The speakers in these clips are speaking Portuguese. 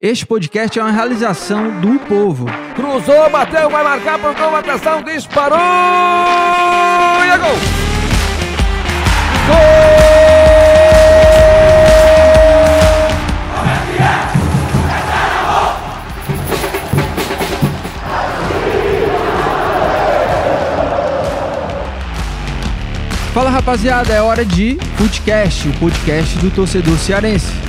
Este podcast é uma realização do povo. Cruzou, bateu, vai marcar por gol, atenção, disparou e é gol! Fala rapaziada, é hora de Footcast, o podcast do torcedor cearense.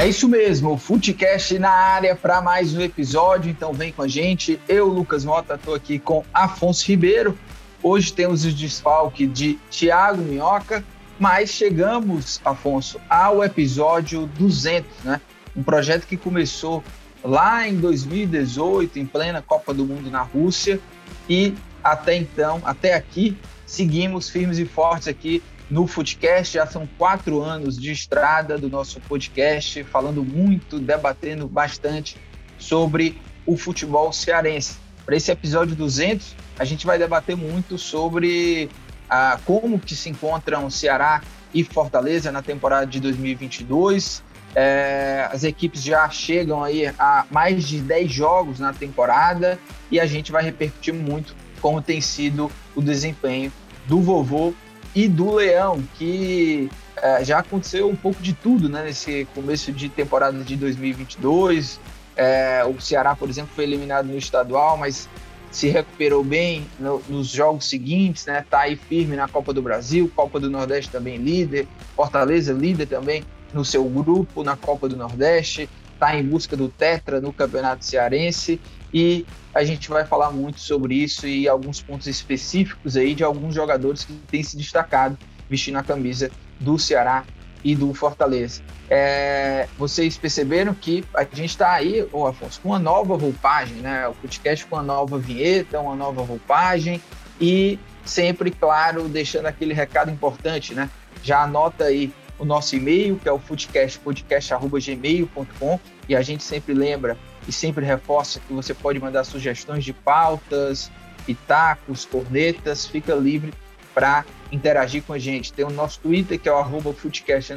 É isso mesmo, o Footcast na área para mais um episódio, então vem com a gente. Eu, Lucas Mota, estou aqui com Afonso Ribeiro. Hoje temos o desfalque de Thiago Minhoca, mas chegamos, Afonso, ao episódio 200, né? Um projeto que começou lá em 2018, em plena Copa do Mundo na Rússia, e até então, até aqui, seguimos firmes e fortes aqui no Footcast. Já são quatro anos de estrada do nosso podcast, falando muito, debatendo bastante sobre o futebol cearense. Para esse episódio 200, a gente vai debater muito sobre ah, como que se encontram Ceará e Fortaleza na temporada de 2022. É, as equipes já chegam aí a mais de 10 jogos na temporada e a gente vai repercutir muito como tem sido o desempenho do vovô e do Leão, que é, já aconteceu um pouco de tudo né, nesse começo de temporada de 2022. É, o Ceará, por exemplo, foi eliminado no estadual, mas se recuperou bem no, nos jogos seguintes, né? Tá aí firme na Copa do Brasil, Copa do Nordeste também líder, Fortaleza líder também no seu grupo na Copa do Nordeste, está em busca do Tetra no Campeonato Cearense e a gente vai falar muito sobre isso e alguns pontos específicos aí de alguns jogadores que têm se destacado vestindo a camisa do Ceará e do Fortaleza. É, vocês perceberam que a gente está aí, ô Afonso, com uma nova roupagem, né? O podcast com uma nova vinheta, uma nova roupagem e sempre, claro, deixando aquele recado importante, né? Já anota aí o nosso e-mail, que é o foodcast, podcast.gmail.com, e a gente sempre lembra e sempre reforça que você pode mandar sugestões de pautas, pitacos, cornetas, fica livre para interagir com a gente. Tem o nosso Twitter, que é o arroba foodcast,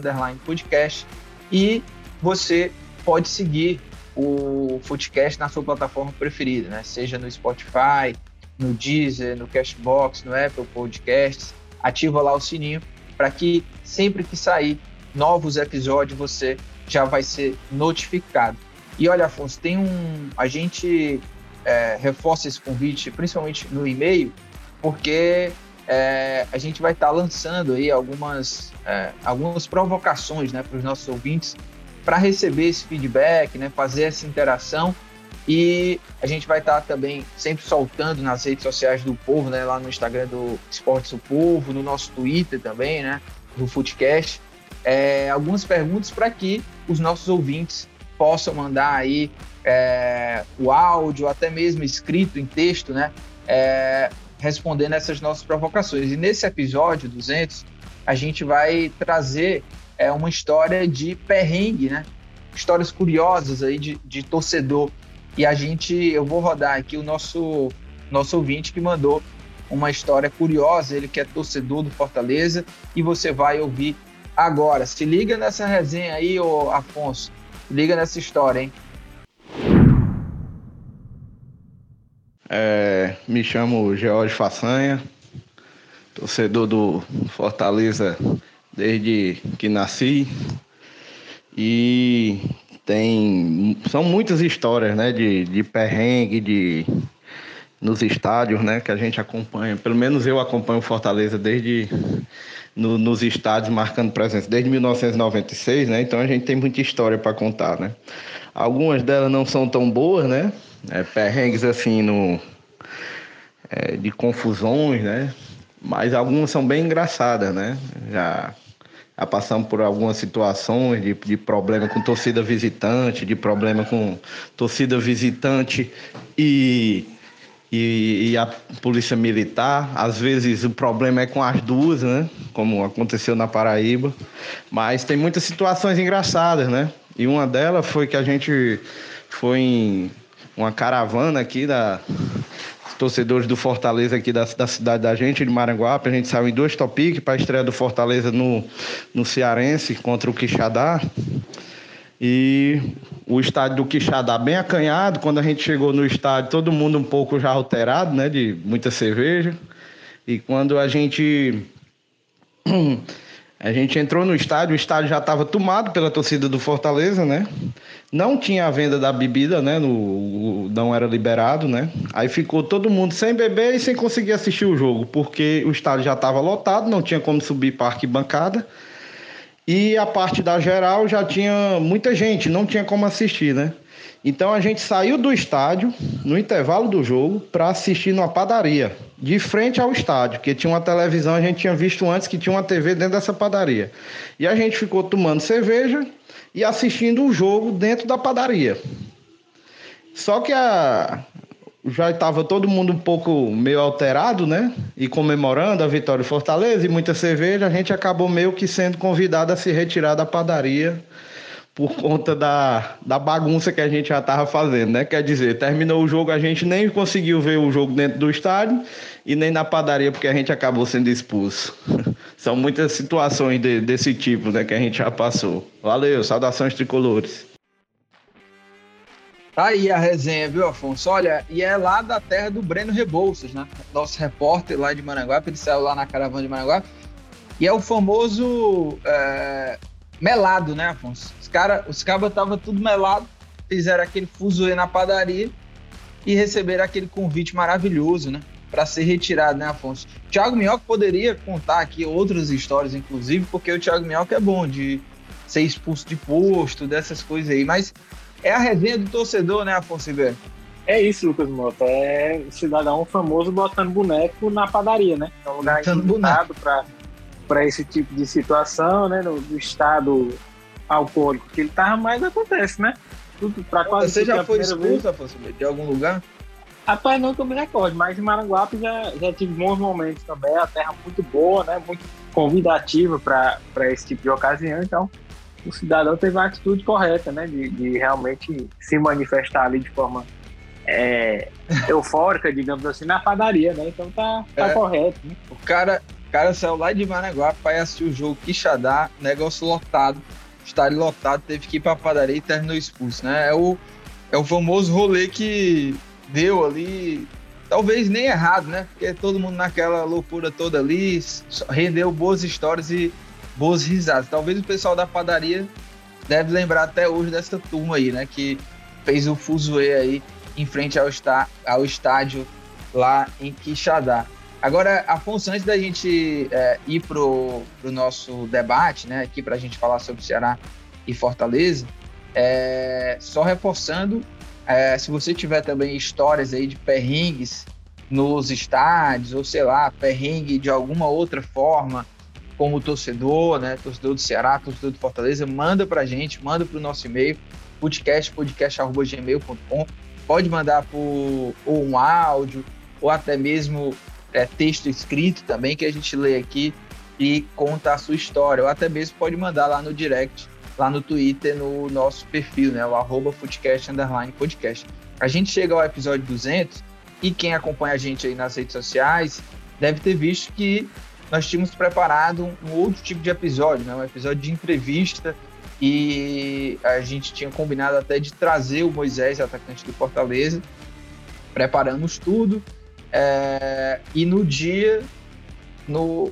podcast, e você pode seguir o Foodcast na sua plataforma preferida, né? seja no Spotify, no Deezer, no Cashbox, no Apple Podcasts, ativa lá o sininho para que sempre que sair novos episódios você já vai ser notificado. E olha, Afonso, tem um. A gente é, reforça esse convite, principalmente no e-mail, porque é, a gente vai estar tá lançando aí algumas, é, algumas provocações né, para os nossos ouvintes para receber esse feedback, né, fazer essa interação. E a gente vai estar tá também sempre soltando nas redes sociais do povo, né, lá no Instagram do Esportes do Povo, no nosso Twitter também, né, do Footcast, é, algumas perguntas para que os nossos ouvintes possam mandar aí é, o áudio, até mesmo escrito em texto, né? É, respondendo essas nossas provocações. E nesse episódio 200, a gente vai trazer é, uma história de perrengue, né? Histórias curiosas aí de, de torcedor. E a gente, eu vou rodar aqui o nosso, nosso ouvinte que mandou uma história curiosa, ele que é torcedor do Fortaleza, e você vai ouvir agora. Se liga nessa resenha aí, ô Afonso. Liga nessa história, hein? É, me chamo George Façanha, torcedor do Fortaleza desde que nasci. E tem. São muitas histórias, né? De, de perrengue, de. Nos estádios, né? Que a gente acompanha. Pelo menos eu acompanho Fortaleza desde no, nos estádios marcando presença desde 1996, né? Então a gente tem muita história para contar, né? Algumas delas não são tão boas, né? É, perrengues assim no é, de confusões, né? Mas algumas são bem engraçadas, né? Já, já passamos por algumas situações de, de problema com torcida visitante, de problema com torcida visitante e e, e, a polícia militar. Às vezes o problema é com as duas, né? Como aconteceu na Paraíba. Mas tem muitas situações engraçadas, né? E uma delas foi que a gente foi em uma caravana aqui da torcedores do Fortaleza aqui da, da cidade da gente, de Maranguape. A gente saiu em dois topics para a estreia do Fortaleza no, no Cearense contra o Quixadá. E o estádio do Quixadá bem acanhado. Quando a gente chegou no estádio, todo mundo um pouco já alterado, né? De muita cerveja. E quando a gente a gente entrou no estádio, o estádio já estava tomado pela torcida do Fortaleza, né? Não tinha a venda da bebida, né? No, não era liberado, né? Aí ficou todo mundo sem beber e sem conseguir assistir o jogo, porque o estádio já estava lotado, não tinha como subir para arquibancada. E a parte da geral já tinha muita gente, não tinha como assistir, né? Então a gente saiu do estádio no intervalo do jogo para assistir numa padaria, de frente ao estádio, que tinha uma televisão, a gente tinha visto antes que tinha uma TV dentro dessa padaria. E a gente ficou tomando cerveja e assistindo o jogo dentro da padaria. Só que a, já estava todo mundo um pouco meio alterado, né? E comemorando a vitória de Fortaleza e muita cerveja, a gente acabou meio que sendo convidado a se retirar da padaria por conta da, da bagunça que a gente já estava fazendo, né? Quer dizer, terminou o jogo, a gente nem conseguiu ver o jogo dentro do estádio e nem na padaria, porque a gente acabou sendo expulso. São muitas situações de, desse tipo, né, que a gente já passou. Valeu, saudações tricolores. Tá aí a resenha, viu, Afonso? Olha, e é lá da terra do Breno Rebouças, né? Nosso repórter lá de Maranguape, ele saiu lá na caravana de Maranguape. E é o famoso é, melado, né, Afonso? Os caras os cabas estavam tudo melado, fizeram aquele fuzuê na padaria e receberam aquele convite maravilhoso, né? Para ser retirado, né, Afonso? Thiago Minhoca poderia contar aqui outras histórias, inclusive, porque o Thiago Minhoca é bom de ser expulso de posto, dessas coisas aí, mas é a resenha do torcedor, né, Afonso Ribeiro? É isso, Lucas Mota. É cidadão famoso botando boneco na padaria, né? É um lugar indicado para para esse tipo de situação, né? No, do estado alcoólico que ele tava, mas acontece, né? Tudo para quase Você já foi expulso, Afonso, de algum lugar? Rapaz, não que eu me recorde, mas em Maranguape já, já tive bons momentos também. A terra muito boa, né? Muito convidativa para esse tipo de ocasião. Então, o cidadão teve a atitude correta, né? De, de realmente se manifestar ali de forma é, eufórica, digamos assim, na padaria, né? Então tá, tá é, correto. Né? O cara, cara saiu lá de Managuá para assistir o jogo Quixadá, negócio lotado, estádio lotado, teve que ir para a padaria e terminou expulso, né? É o, é o famoso rolê que deu ali, talvez nem errado, né? Porque todo mundo naquela loucura toda ali, rendeu boas histórias e boas risadas. Talvez o pessoal da padaria deve lembrar até hoje dessa turma aí, né? Que fez o fuzuê aí em frente ao, está, ao estádio lá em Quixadá. Agora, Afonso, antes da gente é, ir pro, pro nosso debate, né, aqui para a gente falar sobre Ceará e Fortaleza, é, só reforçando, é, se você tiver também histórias aí de perrengues nos estádios, ou sei lá, perrengue de alguma outra forma, como torcedor, né, torcedor do Ceará, torcedor do Fortaleza, manda para a gente, manda para o nosso e-mail, podcast, podcast.gmail.com, pode mandar por ou um áudio, ou até mesmo é, texto escrito também que a gente lê aqui e conta a sua história, ou até mesmo pode mandar lá no direct, lá no Twitter, no nosso perfil, né, o arroba underline podcast. A gente chega ao episódio 200 e quem acompanha a gente aí nas redes sociais deve ter visto que nós tínhamos preparado um outro tipo de episódio, né, um episódio de entrevista e a gente tinha combinado até de trazer o Moisés, atacante do Fortaleza. Preparamos tudo, é, e no dia, no,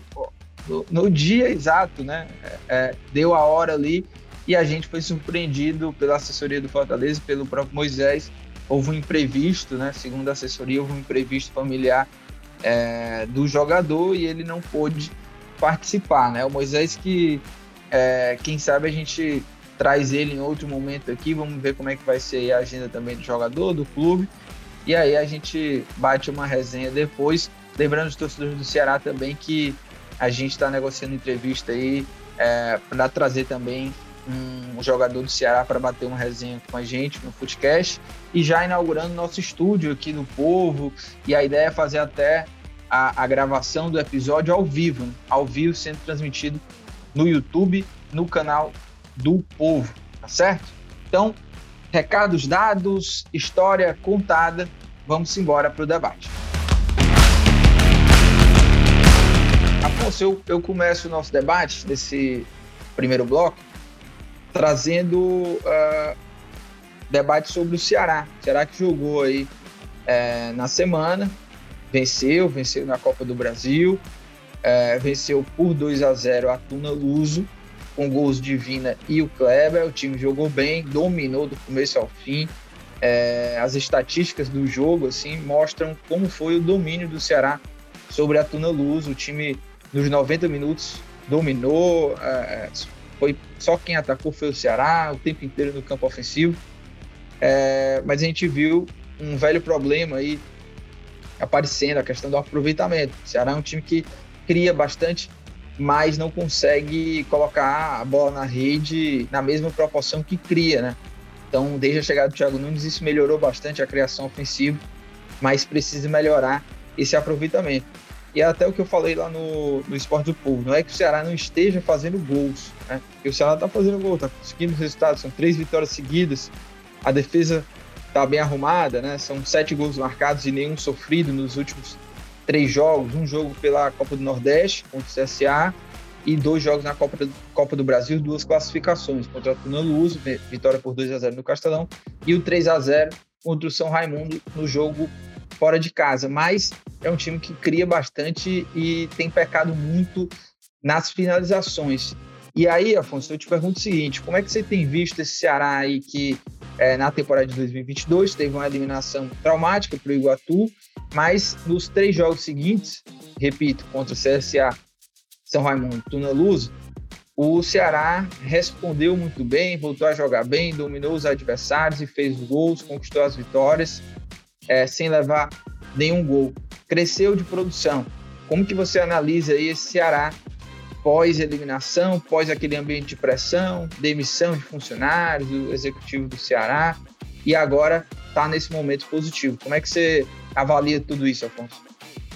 no, no dia exato, né? É, deu a hora ali e a gente foi surpreendido pela assessoria do Fortaleza, pelo próprio Moisés. Houve um imprevisto, né? Segundo a assessoria, houve um imprevisto familiar é, do jogador e ele não pôde participar, né? O Moisés que, é, quem sabe a gente traz ele em outro momento aqui, vamos ver como é que vai ser a agenda também do jogador, do clube. E aí a gente bate uma resenha depois. Lembrando os torcedores do Ceará também que a gente está negociando entrevista aí é, para trazer também um jogador do Ceará para bater uma resenha com a gente no podcast e já inaugurando nosso estúdio aqui do Povo. E a ideia é fazer até a, a gravação do episódio ao vivo, né? ao vivo sendo transmitido no YouTube, no canal do Povo, tá certo? Então, recados dados, história contada, vamos embora para o debate. Afonso, eu, eu começo o nosso debate desse primeiro bloco trazendo uh, debate sobre o Ceará. O Ceará que jogou aí é, na semana, venceu, venceu na Copa do Brasil, é, venceu por 2 a 0 a Tuna Luso, com gols de Vina e o Kleber. O time jogou bem, dominou do começo ao fim. É, as estatísticas do jogo assim mostram como foi o domínio do Ceará sobre a Tuna Luso. O time nos 90 minutos dominou, é, foi só quem atacou foi o Ceará o tempo inteiro no campo ofensivo. É, mas a gente viu um velho problema aí aparecendo, a questão do aproveitamento. O Ceará é um time que cria bastante, mas não consegue colocar a bola na rede na mesma proporção que cria, né? Então, desde a chegada do Thiago Nunes, isso melhorou bastante a criação ofensiva, mas precisa melhorar esse aproveitamento. E é até o que eu falei lá no, no Esporte do Povo, não é que o Ceará não esteja fazendo gols, né? Porque o Ceará está fazendo gol, está conseguindo resultados, são três vitórias seguidas, a defesa está bem arrumada, né? São sete gols marcados e nenhum sofrido nos últimos três jogos, um jogo pela Copa do Nordeste contra o CSA e dois jogos na Copa do, Copa do Brasil, duas classificações contra o Tuna Luso, vitória por 2 a 0 no Castelão, e o 3 a 0 contra o São Raimundo no jogo fora de casa. Mas é um time que cria bastante e tem pecado muito nas finalizações. E aí, Afonso, eu te pergunto o seguinte: como é que você tem visto esse Ceará aí que é, na temporada de 2022 teve uma eliminação traumática para o Iguatu, mas nos três jogos seguintes, repito, contra o CSA, São Raimundo, Tuna Luz, o Ceará respondeu muito bem, voltou a jogar bem, dominou os adversários e fez gols, conquistou as vitórias, é, sem levar nenhum gol. Cresceu de produção. Como que você analisa aí esse Ceará pós-eliminação, pós aquele ambiente de pressão, demissão de funcionários, do executivo do Ceará, e agora está nesse momento positivo. Como é que você avalia tudo isso, Afonso?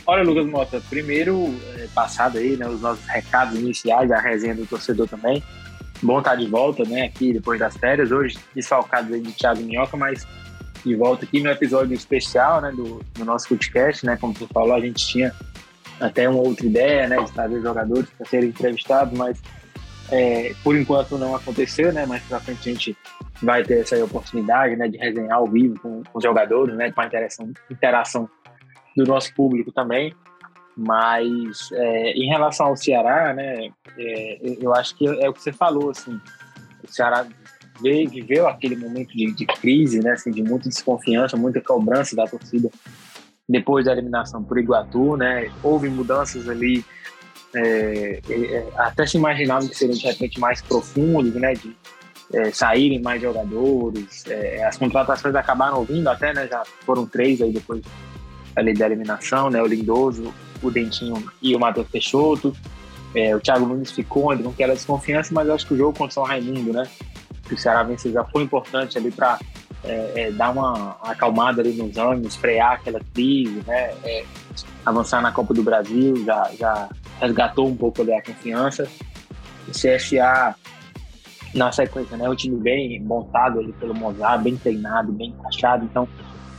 Olha, Lucas Mota, primeiro, é, passado aí, né, os nossos recados iniciais, a resenha do torcedor também. Bom estar de volta, né, aqui depois das férias, hoje desfalcado aí de Thiago Minhoca, mas de volta aqui no episódio especial, né, do, do nosso podcast, né, como você falou, a gente tinha até uma outra ideia, né, de trazer jogadores para serem entrevistados, mas é, por enquanto não aconteceu, né, mas para frente a gente vai ter essa oportunidade, né, de resenhar ao vivo com, com os jogadores, né, com a interação, interação do nosso público também. Mas é, em relação ao Ceará, né, é, eu acho que é o que você falou, assim, o Ceará veio, viveu aquele momento de, de crise, né, assim, de muita desconfiança, muita cobrança da torcida depois da eliminação por Iguatu, né? Houve mudanças ali, é, é, até se imaginava que seriam de repente mais profundos, né? De é, saírem mais jogadores, é, as contratações acabaram vindo até, né? Já foram três aí depois ali da eliminação, né? O Lindoso, o Dentinho e o Matheus Peixoto. É, o Thiago Nunes ficou não quer desconfiança, mas eu acho que o jogo contra o São Raimundo, né? Que o Ceará venceu já foi importante ali para é, é, dar uma acalmada ali nos ânimos, frear aquela crise, né? É, avançar na Copa do Brasil, já, já resgatou um pouco ali a confiança. O CSA, na sequência, né? O time bem montado ali pelo Mozart, bem treinado, bem encaixado. Então,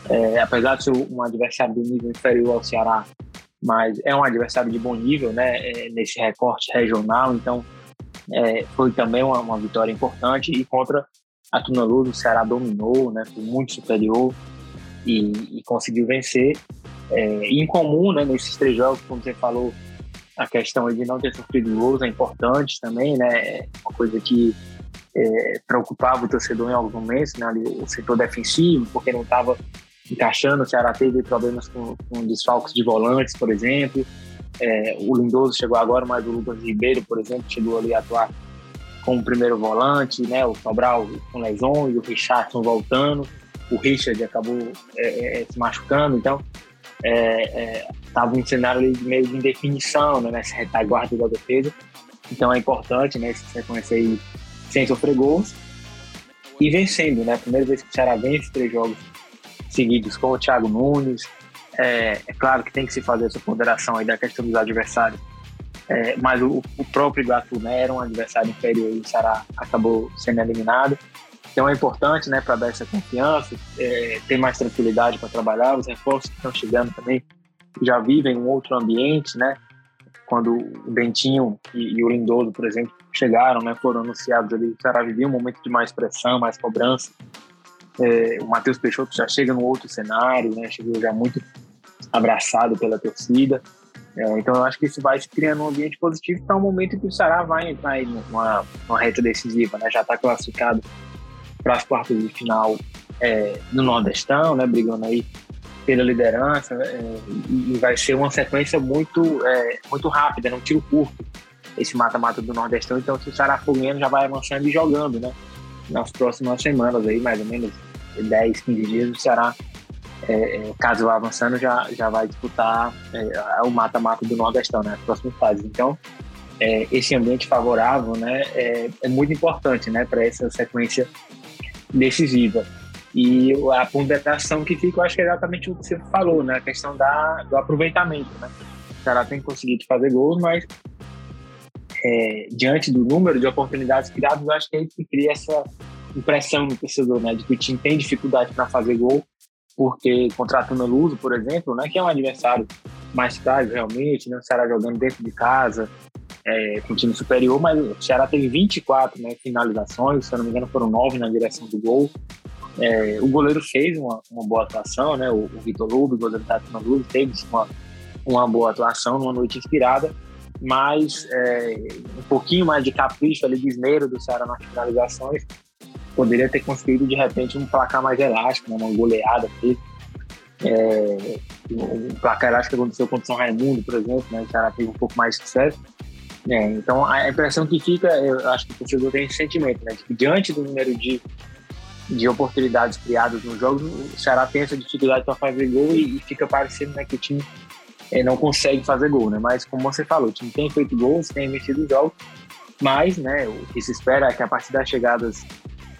é, apesar de ser um adversário de nível inferior ao Ceará, mas é um adversário de bom nível, né? É, nesse recorte regional. Então, é, foi também uma, uma vitória importante e contra a Tuna Luz, o Ceará dominou, né, foi muito superior e, e conseguiu vencer. É, em comum, né, nesses três jogos, como você falou, a questão de não ter sofrido gols é importante também, né, é uma coisa que é, preocupava o torcedor em alguns momentos, né, ali, o setor defensivo, porque não estava encaixando, o Ceará teve problemas com, com desfalques de volantes, por exemplo, é, o Lindoso chegou agora, mas o Lucas Ribeiro, por exemplo, chegou ali a atuar como primeiro volante, né? O Sobral com lesões, o Richardson voltando, o Richard acabou é, é, é se machucando, então estava é, um cenário ali meio de indefinição né, nessa retaguarda da defesa. Então é importante, né? Esse sequência aí sem sofrer gols e vencendo, né? Primeira vez que o Ceará vence três jogos seguidos com o Thiago Nunes. É, é claro que tem que se fazer essa ponderação aí da questão dos adversários é, mas o, o, próprio Iguatu né, era um adversário inferior e o Ceará acabou sendo eliminado. Então é importante né, para dar essa confiança, é, ter mais tranquilidade para trabalhar. Os reforços que estão chegando também já vivem um outro ambiente, né? quando o Dentinho e, e, o Lindoso, por exemplo, chegaram, né, foram anunciados ali, o Ceará vivia um momento de mais pressão, mais cobrança. É, o Matheus Peixoto já chega num outro cenário, né, chegou já muito abraçado pela torcida. É, então eu acho que isso vai se criando um ambiente positivo para o um momento que o Ceará vai entrar aí numa, numa reta decisiva, né, já está classificado para as quartas de final é, no Nordestão, né, brigando aí pela liderança é, e vai ser uma sequência muito, é, muito rápida, não né? tiro curto esse mata-mata do Nordestão. Então, se o Ceará for ganhando, já vai avançando e jogando, né? Nas próximas semanas aí, mais ou menos 10, 15 dias, o Ceará, é, é, caso vá avançando, já, já vai disputar é, o mata-mata do Nordestão, né? As próximas fases. Então, é, esse ambiente favorável, né? É, é muito importante, né? Para essa sequência decisiva. E a ponderação que fica, eu acho que é exatamente o que você falou, né? A questão da, do aproveitamento, né? O cara tem conseguido fazer gols, mas é, diante do número de oportunidades criadas, eu acho que aí cria essa impressão no torcedor, né? De que o time tem dificuldade para fazer gol, porque contratando o Luso, por exemplo, né? Que é um adversário mais frágil realmente, né? O Ceará jogando dentro de casa, é, com time superior, mas o Ceará teve 24 né, finalizações, se eu não me engano foram 9 na direção do gol. É, o goleiro fez uma, uma, boa atuação, né? O, o Vitor Lube, o goleiro da Tuna Lube, teve uma, uma boa atuação numa noite inspirada, mas é, um pouquinho mais de capricho ali, de esmero do Ceará nas finalizações, poderia ter conseguido de repente um placar mais elástico, né? uma goleada aqui. É, um placar elástico aconteceu contra o São Raimundo, por exemplo, né? o Ceará teve um pouco mais de sucesso. É, então a impressão que fica, eu acho que o torcedor tem esse sentimento, né? Que diante do número de de oportunidades criadas no jogo, o Ceará tem essa dificuldade para fazer gol e, e, fica parecendo né, que o time é, não consegue fazer gol, né? Mas como você falou, o time tem feito gols, tem vencido jogos, mas né, o que se espera é que a partir das chegadas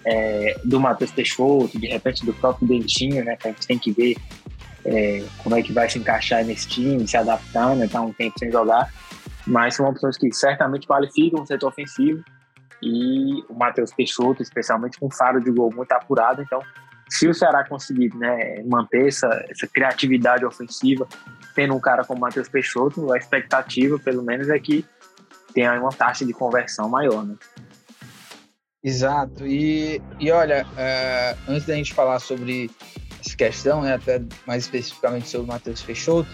é, do Matheus Peixoto, de repente do próprio Dentinho, né? Que a gente tem que ver é, como é que vai se encaixar nesse time, se adaptar, né? Tá um tempo sem jogar, mas são opções que certamente qualificam o setor ofensivo e o Matheus Peixoto, especialmente com faro de gol muito apurado. Então, se o Ceará conseguir né, manter essa, essa criatividade ofensiva, tendo um cara como o Matheus Peixoto, a expectativa, pelo menos, é que tenha uma taxa de conversão maior. Né? Exato. E, e olha, uh, antes da gente falar sobre essa questão, né, até mais especificamente sobre o Matheus Peixoto,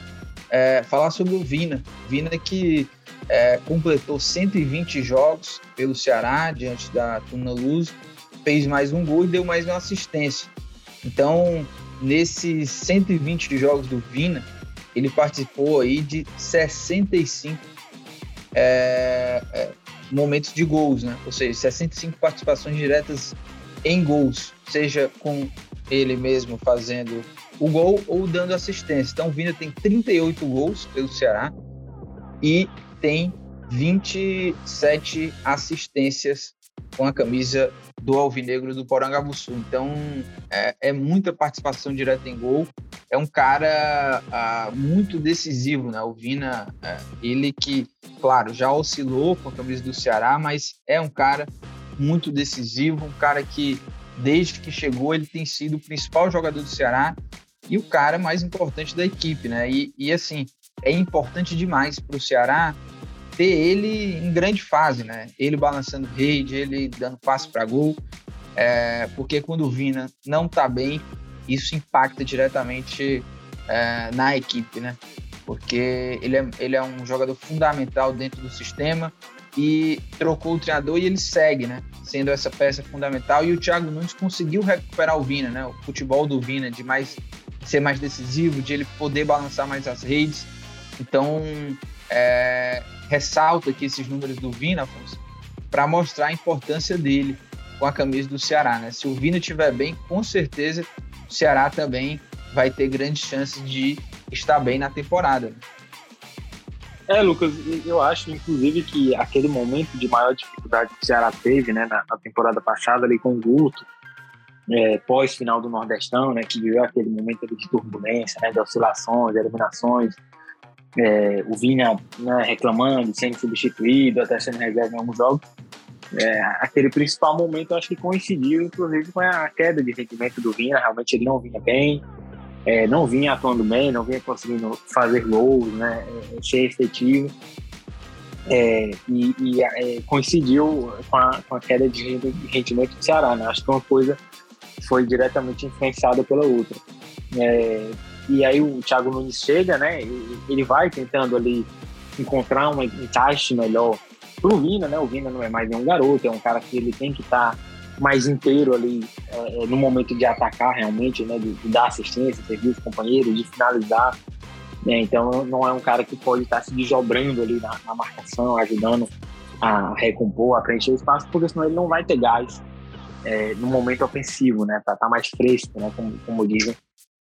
é, falar sobre o Vina. Vina que é, completou 120 jogos pelo Ceará diante da Tuna Luz, fez mais um gol e deu mais uma assistência. Então, nesses 120 jogos do Vina, ele participou aí de 65 é, é, momentos de gols, né? Ou seja, 65 participações diretas em gols, seja com ele mesmo fazendo o gol ou dando assistência. Então, o Vina tem 38 gols pelo Ceará e tem 27 assistências com a camisa do Alvinegro do Porangabuçu. Então, é, é, muita participação direta em gol. É um cara ah, muito decisivo, né? O Vina, é, ele que, claro, já oscilou com a camisa do Ceará, mas é um cara muito decisivo, um cara que, desde que chegou, ele tem sido o principal jogador do Ceará e o cara mais importante da equipe, né? E, e assim, é importante demais para o Ceará ter ele em grande fase, né? Ele balançando rede, ele dando passe para gol, é, porque quando o Vina não tá bem, isso impacta diretamente é, na equipe, né? Porque ele é, ele é um jogador fundamental dentro do sistema e trocou o treinador e ele segue, né? Sendo essa peça fundamental. E o Thiago Nunes conseguiu recuperar o Vina, né? O futebol do Vina, de mais ser mais decisivo, de ele poder balançar mais as redes. Então, é, ressalto aqui esses números do Vina, para mostrar a importância dele com a camisa do Ceará. Né? Se o Vina estiver bem, com certeza o Ceará também vai ter grandes chances de estar bem na temporada. É, Lucas, eu acho, inclusive, que aquele momento de maior dificuldade que o Ceará teve né, na, na temporada passada ali com o Guto, é, pós-final do Nordestão, né, que viveu aquele momento de turbulência, né, de oscilações, de eliminações, é, o Vinha né, reclamando, sendo substituído, até sendo reserva em alguns jogos. É, aquele principal momento eu acho que coincidiu, inclusive, com a queda de rendimento do Vinha. Realmente ele não vinha bem, é, não vinha atuando bem, não vinha conseguindo fazer gols, né, é, ser efetivo. é, e, e é, coincidiu com a, com a, queda de rendimento do Ceará. Né? Acho que uma coisa foi diretamente influenciada pela outra. É, e aí o Thiago Nunes chega, né? Ele vai tentando ali encontrar um encaixe melhor pro Vina, né? O Vina não é mais nenhum garoto, é um cara que ele tem que estar tá mais inteiro ali é, no momento de atacar realmente, né? De, de dar assistência, servir os companheiros, de finalizar. Né? Então não é um cara que pode estar tá se desdobrando ali na, na marcação, ajudando a recompor, a preencher o espaço, porque senão ele não vai ter gás é, no momento ofensivo, né? Para estar tá mais fresco, né? Como, como dizem,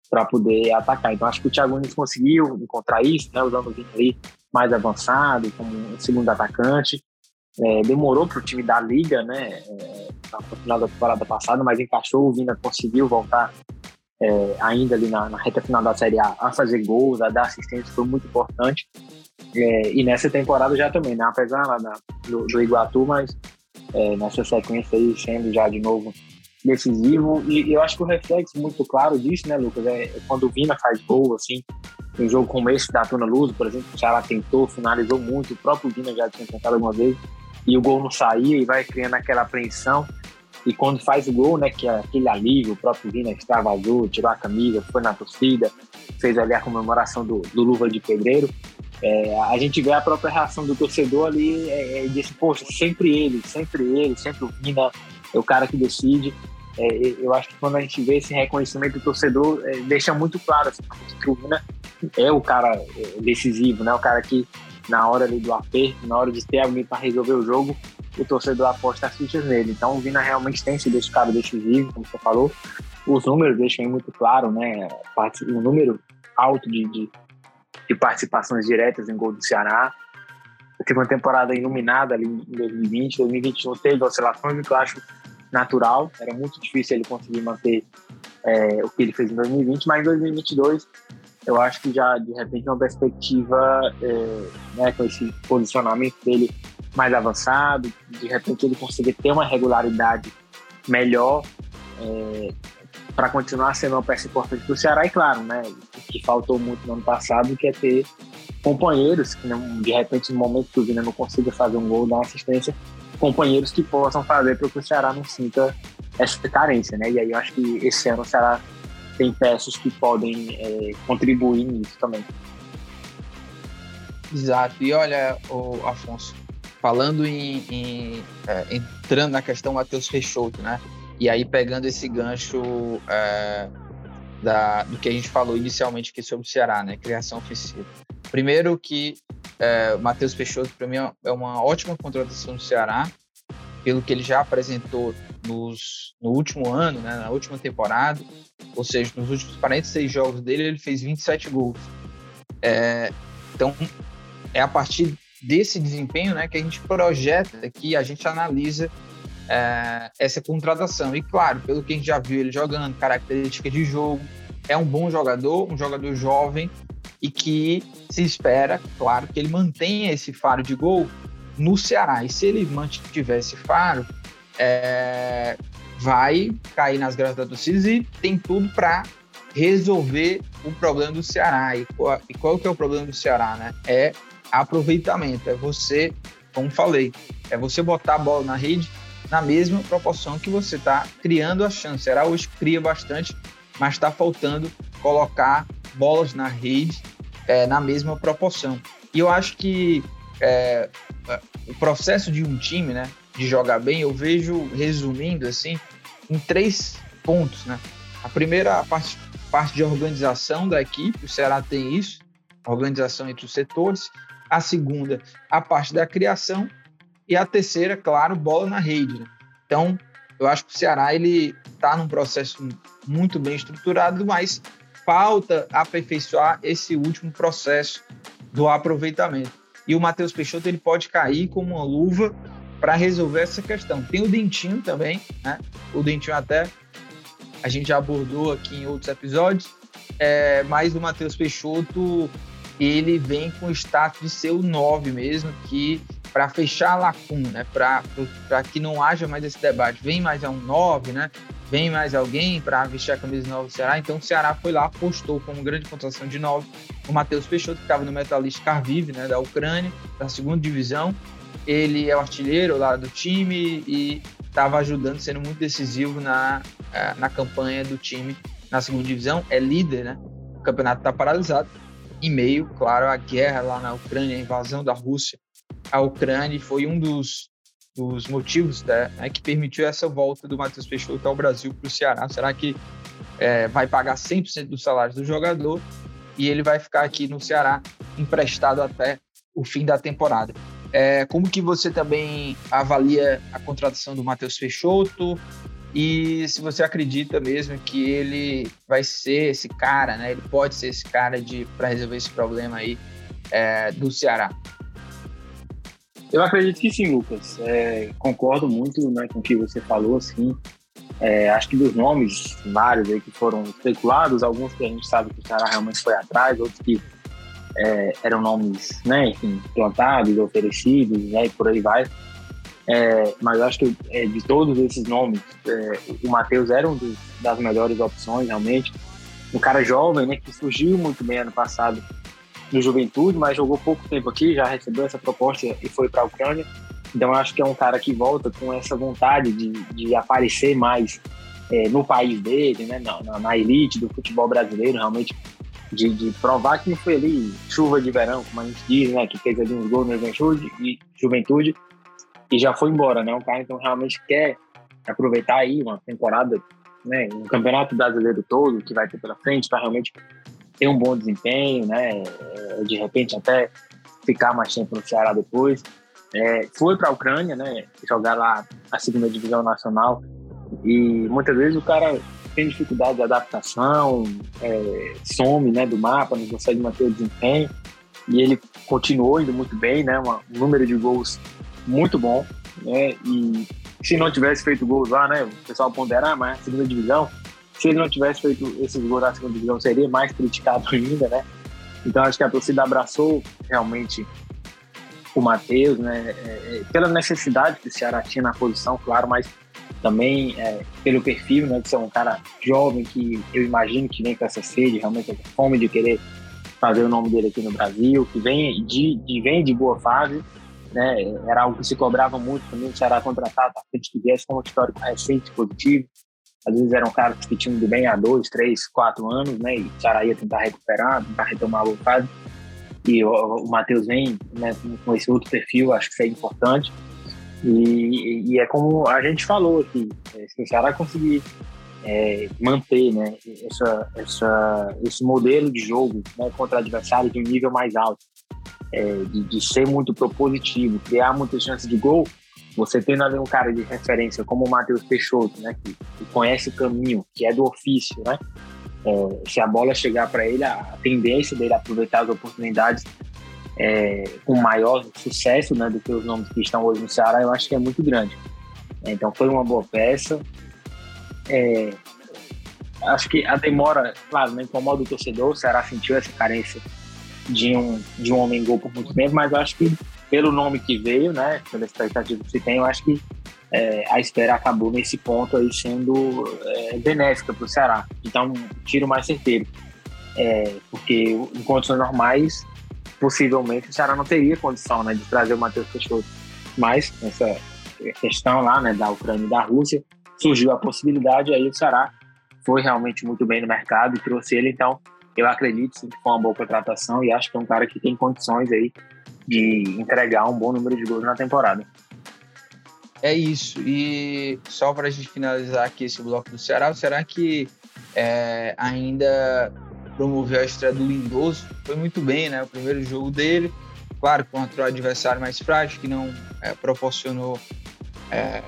para poder atacar. Então acho que o Thiago Nunes conseguiu encontrar isso, né? Usando o Vini ali mais avançado, como um segundo atacante. É, demorou para o time da liga, né? É, no final da temporada passada, mas encaixou. O Vina conseguiu voltar é, ainda ali na, na, reta final da Série A a fazer gols, a dar assistência, foi muito importante. É, e nessa temporada já também, né? Apesar lá da, do, do Iguatu, mas é, nessa sequência aí sendo já de novo decisivo. E eu acho que o reflexo muito claro disso, né, Lucas, é, é quando o Vina faz gol, assim, um jogo como esse da Tuna Luz, por exemplo, o Ceará tentou, finalizou muito, o próprio Vina já tinha tentado alguma vez, e o gol não saía e vai criando aquela apreensão. E quando faz o gol, né, que é aquele alívio, o próprio Vina extravasou, tirou a camisa, foi na torcida, fez ali a comemoração do, do Luva de Pedreiro. É, a gente vê a própria reação do torcedor ali é, é, e disse, poxa, sempre ele, sempre ele, sempre o Vina é o cara que decide. É, eu acho que quando a gente vê esse reconhecimento do torcedor, é, deixa muito claro assim, que o Vina é o cara é, decisivo, né? O cara que na hora ali do aperto, na hora de ter alguém para resolver o jogo, o torcedor aposta as fichas nele. Então o Vina realmente tem sido esse cara decisivo, como você falou. Os números deixam muito claro, né? O número alto de, de, de participações diretas em gol do Ceará. Teve uma temporada iluminada ali em 2020, 2021 teve oscilações, que eu acho natural. Era muito difícil ele conseguir manter é, o que ele fez em 2020, mas em 2022 eu acho que já de repente uma perspectiva é, né, com esse posicionamento dele mais avançado, de repente ele conseguir ter uma regularidade melhor é, para continuar sendo uma peça importante para o Ceará e claro, né, o que faltou muito no ano passado que é ter companheiros que de repente no momento que o Vina não consiga fazer um gol, dar uma assistência, companheiros que possam fazer para que o Ceará não sinta essa carência, né? E aí eu acho que esse ano o Ceará tem peças que podem é, contribuir nisso também. Exato. E olha, o Afonso, falando em, em é, entrando na questão Matheus Peixoto, né? E aí pegando esse gancho é, da, do que a gente falou inicialmente aqui sobre o Ceará, né? Criação ofensiva. Primeiro que é, Matheus Peixoto, para mim, é uma ótima contratação do Ceará, pelo que ele já apresentou nos, no último ano, né, na última temporada, ou seja, nos últimos 46 jogos dele, ele fez 27 gols. É, então, é a partir desse desempenho né, que a gente projeta, que a gente analisa é, essa contratação. E claro, pelo que a gente já viu ele jogando, característica de jogo, é um bom jogador, um jogador jovem e que se espera, claro, que ele mantenha esse faro de gol no Ceará. E se ele mantiver esse faro, é, vai cair nas graças da torcida e tem tudo para resolver o problema do Ceará. E qual, e qual que é o problema do Ceará, né? É aproveitamento, é você, como falei, é você botar a bola na rede na mesma proporção que você está criando a chance. O Ceará hoje cria bastante, mas está faltando colocar bolas na rede é, na mesma proporção. E eu acho que é, o processo de um time, né, de jogar bem, eu vejo resumindo assim em três pontos, né? A primeira a parte, parte de organização da equipe, o Ceará tem isso, organização entre os setores. A segunda, a parte da criação e a terceira, claro, bola na rede. Né? Então, eu acho que o Ceará ele está num processo muito bem estruturado, mas falta aperfeiçoar esse último processo do aproveitamento. E o Matheus Peixoto ele pode cair como uma luva para resolver essa questão. Tem o Dentinho também, né? O Dentinho até a gente já abordou aqui em outros episódios, é, mas o Matheus Peixoto ele vem com o status de ser o 9 mesmo, que para fechar a lacuna, né? Para que não haja mais esse debate. Vem mais um 9, né? Vem mais alguém para vestir a camisa nova do Ceará. Então o Ceará foi lá, apostou como grande contratação de 9 o Matheus Peixoto, que estava no Metalist Kharkiv, né? Da Ucrânia, da segunda divisão. Ele é o artilheiro lá do time e estava ajudando, sendo muito decisivo na, eh, na campanha do time na segunda divisão. É líder, né? O campeonato está paralisado. Em meio, claro, à guerra lá na Ucrânia, a invasão da Rússia à Ucrânia foi um dos, dos motivos né, que permitiu essa volta do Matheus Peixoto ao Brasil para o Ceará. Será que é, vai pagar 100% do salário do jogador e ele vai ficar aqui no Ceará emprestado até o fim da temporada? É, como que você também avalia a contratação do Matheus Peixoto e se você acredita mesmo que ele vai ser esse cara, né? Ele pode ser esse cara para resolver esse problema aí é, do Ceará? Eu acredito que sim, Lucas. É, concordo muito né, com o que você falou, assim. É, acho que dos nomes vários aí que foram especulados, alguns que a gente sabe que o Ceará realmente foi atrás, outros que é, eram nomes, né, enfim, plantados, oferecidos, né, e por aí vai. É, mas acho que é, de todos esses nomes, é, o Matheus era um dos, das melhores opções, realmente. Um cara jovem, né, que surgiu muito bem ano passado no Juventude, mas jogou pouco tempo aqui, já recebeu essa proposta e foi para a Ucrânia. Então acho que é um cara que volta com essa vontade de, de aparecer mais é, no país dele, né, na, na, elite do futebol brasileiro, realmente de, de, provar que não foi ali chuva de verão, como a gente diz, né, que fez ali uns gols no Juventude e, Juventude e já foi embora, né? Um cara então realmente quer aproveitar aí uma temporada, né, um campeonato brasileiro todo que vai ter pela frente para realmente ter um bom desempenho, né? É, de repente até ficar mais tempo no Ceará depois. É, foi para a Ucrânia, né? Jogar lá a segunda divisão nacional e muitas vezes o cara tem dificuldade de adaptação, é, some, né, do mapa, não consegue manter o desempenho e ele continuou indo muito bem, né? Um número de gols muito bom, né? E se não tivesse feito gols lá, né? O pessoal ponderar, mas a segunda divisão se ele não tivesse feito esses gols na segunda divisão, seria mais criticado ainda, né? Então acho que a torcida abraçou realmente o Matheus, né? É, é, pela necessidade que o Ceará tinha na posição, claro, mas também é, pelo perfil, né? De ser um cara jovem que eu imagino que vem com essa sede, realmente essa fome de querer fazer o nome dele aqui no Brasil, que vem de, de, vem de boa fase, né? Era algo que se cobrava muito também o Ceará contratar a frente que viesse com um histórico recente positivo. Às vezes eram caras que tinham ido bem há dois, três, quatro anos, né? E o Ceará ia tentar recuperar, tentar retomar a fase. E o, o Matheus vem né, com esse outro perfil, acho que isso é importante. E, e é como a gente falou aqui, é, se o Ceará conseguir é, manter né, essa, essa, esse modelo de jogo né, contra adversários de um nível mais alto, é, de, de, ser muito propositivo, criar muitas chances de gol, você tendo ali um cara de referência como o Matheus Peixoto, né, que, que, conhece o caminho, que é do ofício, né, é, se a bola chegar para ele, a tendência dele aproveitar as oportunidades é, com maior sucesso né, do que os nomes que estão hoje no Ceará, eu acho que é muito grande. Então foi uma boa peça. É, acho que a demora, claro, não incomoda o torcedor, o Ceará sentiu essa carência de um, de um homem gol por muito tempo, mas acho que pelo nome que veio, né, pela expectativa que se tem, eu acho que é, a espera acabou nesse ponto aí sendo é, benéfica para o Ceará, então tiro mais certeiro, é, porque em condições normais, possivelmente o Ceará não teria condição né, de trazer o Matheus Peixoto, mas essa questão lá né, da Ucrânia e da Rússia surgiu a possibilidade, aí o Ceará foi realmente muito bem no mercado e trouxe ele, então eu acredito sim, que foi uma boa contratação e acho que é um cara que tem condições aí de entregar um bom número de gols na temporada. É isso. E só para a gente finalizar aqui esse bloco do Ceará, o Ceará que é, ainda promoveu a estreia do Lindoso, foi muito bem, né? O primeiro jogo dele, claro, contra o adversário mais frágil, que não é, proporcionou é,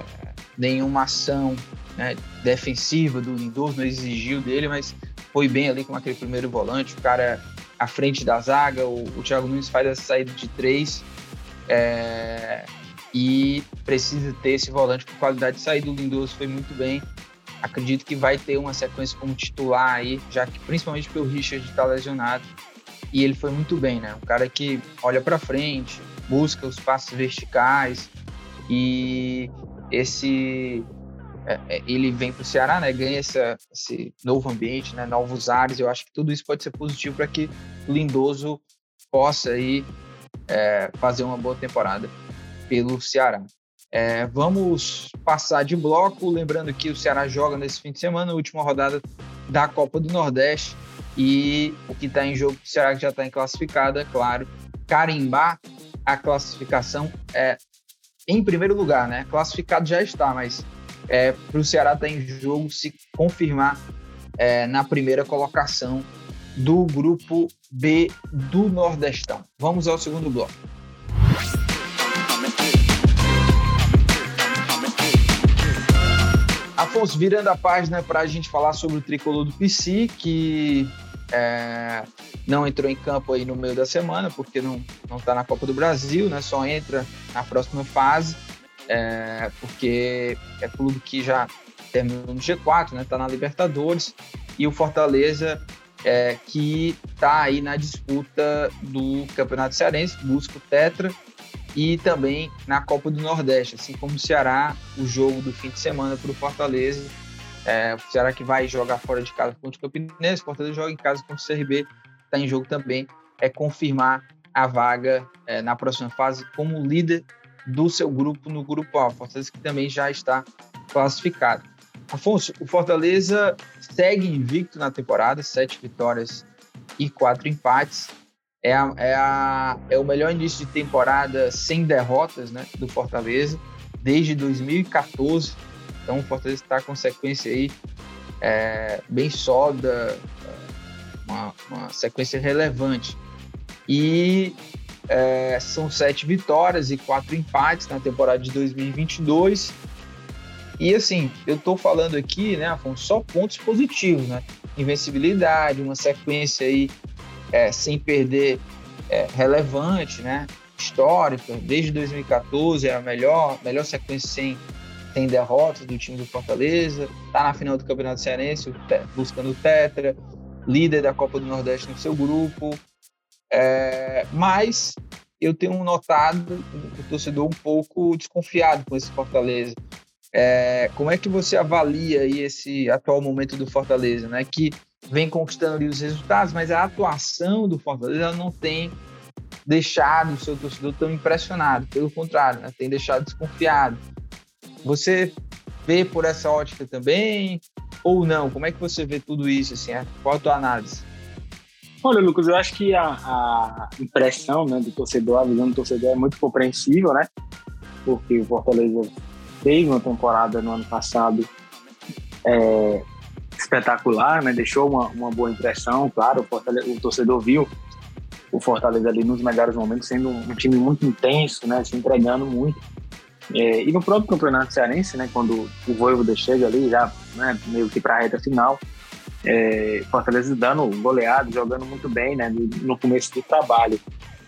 nenhuma ação né, defensiva do Lindoso, não exigiu dele, mas foi bem ali com aquele primeiro volante. O cara à frente da zaga. O, o Thiago Nunes faz essa saída de três é, e precisa ter esse volante com qualidade de saída. O Lindoso foi muito bem. Acredito que vai ter uma sequência como titular aí, já que principalmente porque o Richard está lesionado. E ele foi muito bem, né? Um cara que olha para frente, busca os passos verticais e esse ele vem para o Ceará, né, ganha essa, esse novo ambiente, né, novos ares. Eu acho que tudo isso pode ser positivo para que o Lindoso possa aí é, fazer uma boa temporada pelo Ceará. É, vamos passar de bloco, lembrando que o Ceará joga nesse fim de semana, a última rodada da Copa do Nordeste, e o que está em jogo, o Ceará já está em classificado, é claro, carimbar a classificação é em primeiro lugar, né? Classificado já está, mas é, para o Ceará estar tá em jogo se confirmar é, na primeira colocação do grupo B do Nordestão. Vamos ao segundo bloco. Afonso, virando a página para a gente falar sobre o tricolor do PC, que é, não entrou em campo aí no meio da semana, porque não está na Copa do Brasil, né? Só entra na próxima fase, é, porque é clube que já terminou no G4, né? Está na Libertadores. E o Fortaleza é, que está aí na disputa do Campeonato Cearense, busca o Tetra. E também na Copa do Nordeste, assim como o Ceará, o jogo do fim de semana para o Fortaleza. É, o Ceará que vai jogar fora de casa contra o Campinense, o Fortaleza joga em casa contra o CRB, está em jogo também, é confirmar a vaga é, na próxima fase como líder do seu grupo no grupo A. Fortaleza que também já está classificado. Afonso, o Fortaleza segue invicto na temporada, sete vitórias e quatro empates. É, a, é, a, é o melhor início de temporada sem derrotas né, do Fortaleza desde 2014 então o Fortaleza está com sequência aí é, bem sólida, uma, uma, sequência relevante. E é, são sete vitórias e quatro empates na temporada de 2022. E assim, eu estou falando aqui, né, Afonso, só pontos positivos, né? Invencibilidade, uma sequência aí é, sem perder é, relevante, né? Histórica, desde 2014 é a melhor, melhor sequência sem tem derrotas do time do Fortaleza, está na final do Campeonato Cearense, buscando o Tetra, líder da Copa do Nordeste no seu grupo. É, mas eu tenho notado o torcedor um pouco desconfiado com esse Fortaleza. É, como é que você avalia aí esse atual momento do Fortaleza, né? Que vem conquistando os resultados, mas a atuação do Fortaleza não tem deixado o seu torcedor tão impressionado. Pelo contrário, né? tem deixado desconfiado. Você vê por essa ótica também ou não? Como é que você vê tudo isso? Assim? Qual a tua análise? Olha, Lucas, eu acho que a, a impressão né, do torcedor, a visão do torcedor é muito compreensível, né? Porque o Fortaleza fez uma temporada no ano passado é, espetacular, né? Deixou uma, uma boa impressão, claro, o, o, torcedor viu o Fortaleza ali nos melhores momentos sendo um, um time muito intenso, né? Se entregando muito. É, e no próprio campeonato cearense, né, quando o Voivoda chega ali, já né, meio que para a reta final, é, Fortaleza dando goleado, jogando muito bem né, no começo do trabalho.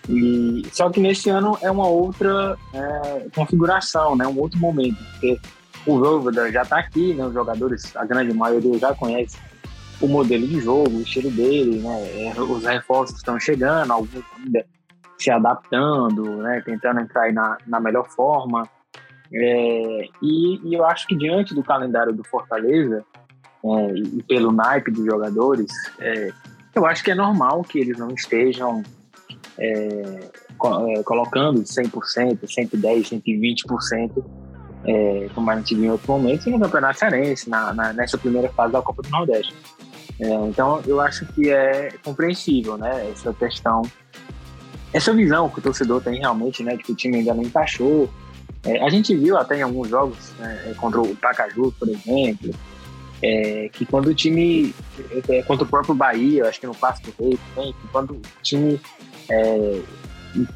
E, só que nesse ano é uma outra é, configuração, né, um outro momento, porque o Voivoda já está aqui, né, os jogadores, a grande maioria já conhece o modelo de jogo, o estilo dele, né, é, os reforços estão chegando, alguns ainda se adaptando, né, tentando entrar na, na melhor forma. É, e, e, eu acho que diante do calendário do Fortaleza é, e pelo naipe dos jogadores, é, eu acho que é normal que eles não estejam é, é, colocando 100%, 110%, 120%, é, como a gente viu em outros momentos, no Campeonato Cearense, na, na, nessa primeira fase da Copa do Nordeste. É, então, eu acho que é compreensível né, essa questão, essa visão que o torcedor tem realmente, né, de que o time ainda não encaixou, é, a gente viu até em alguns jogos, né, contra o Pacaju, por exemplo, é, que quando o time, é, contra o próprio Bahia, acho que no Passo do Rei também, que quando o time é,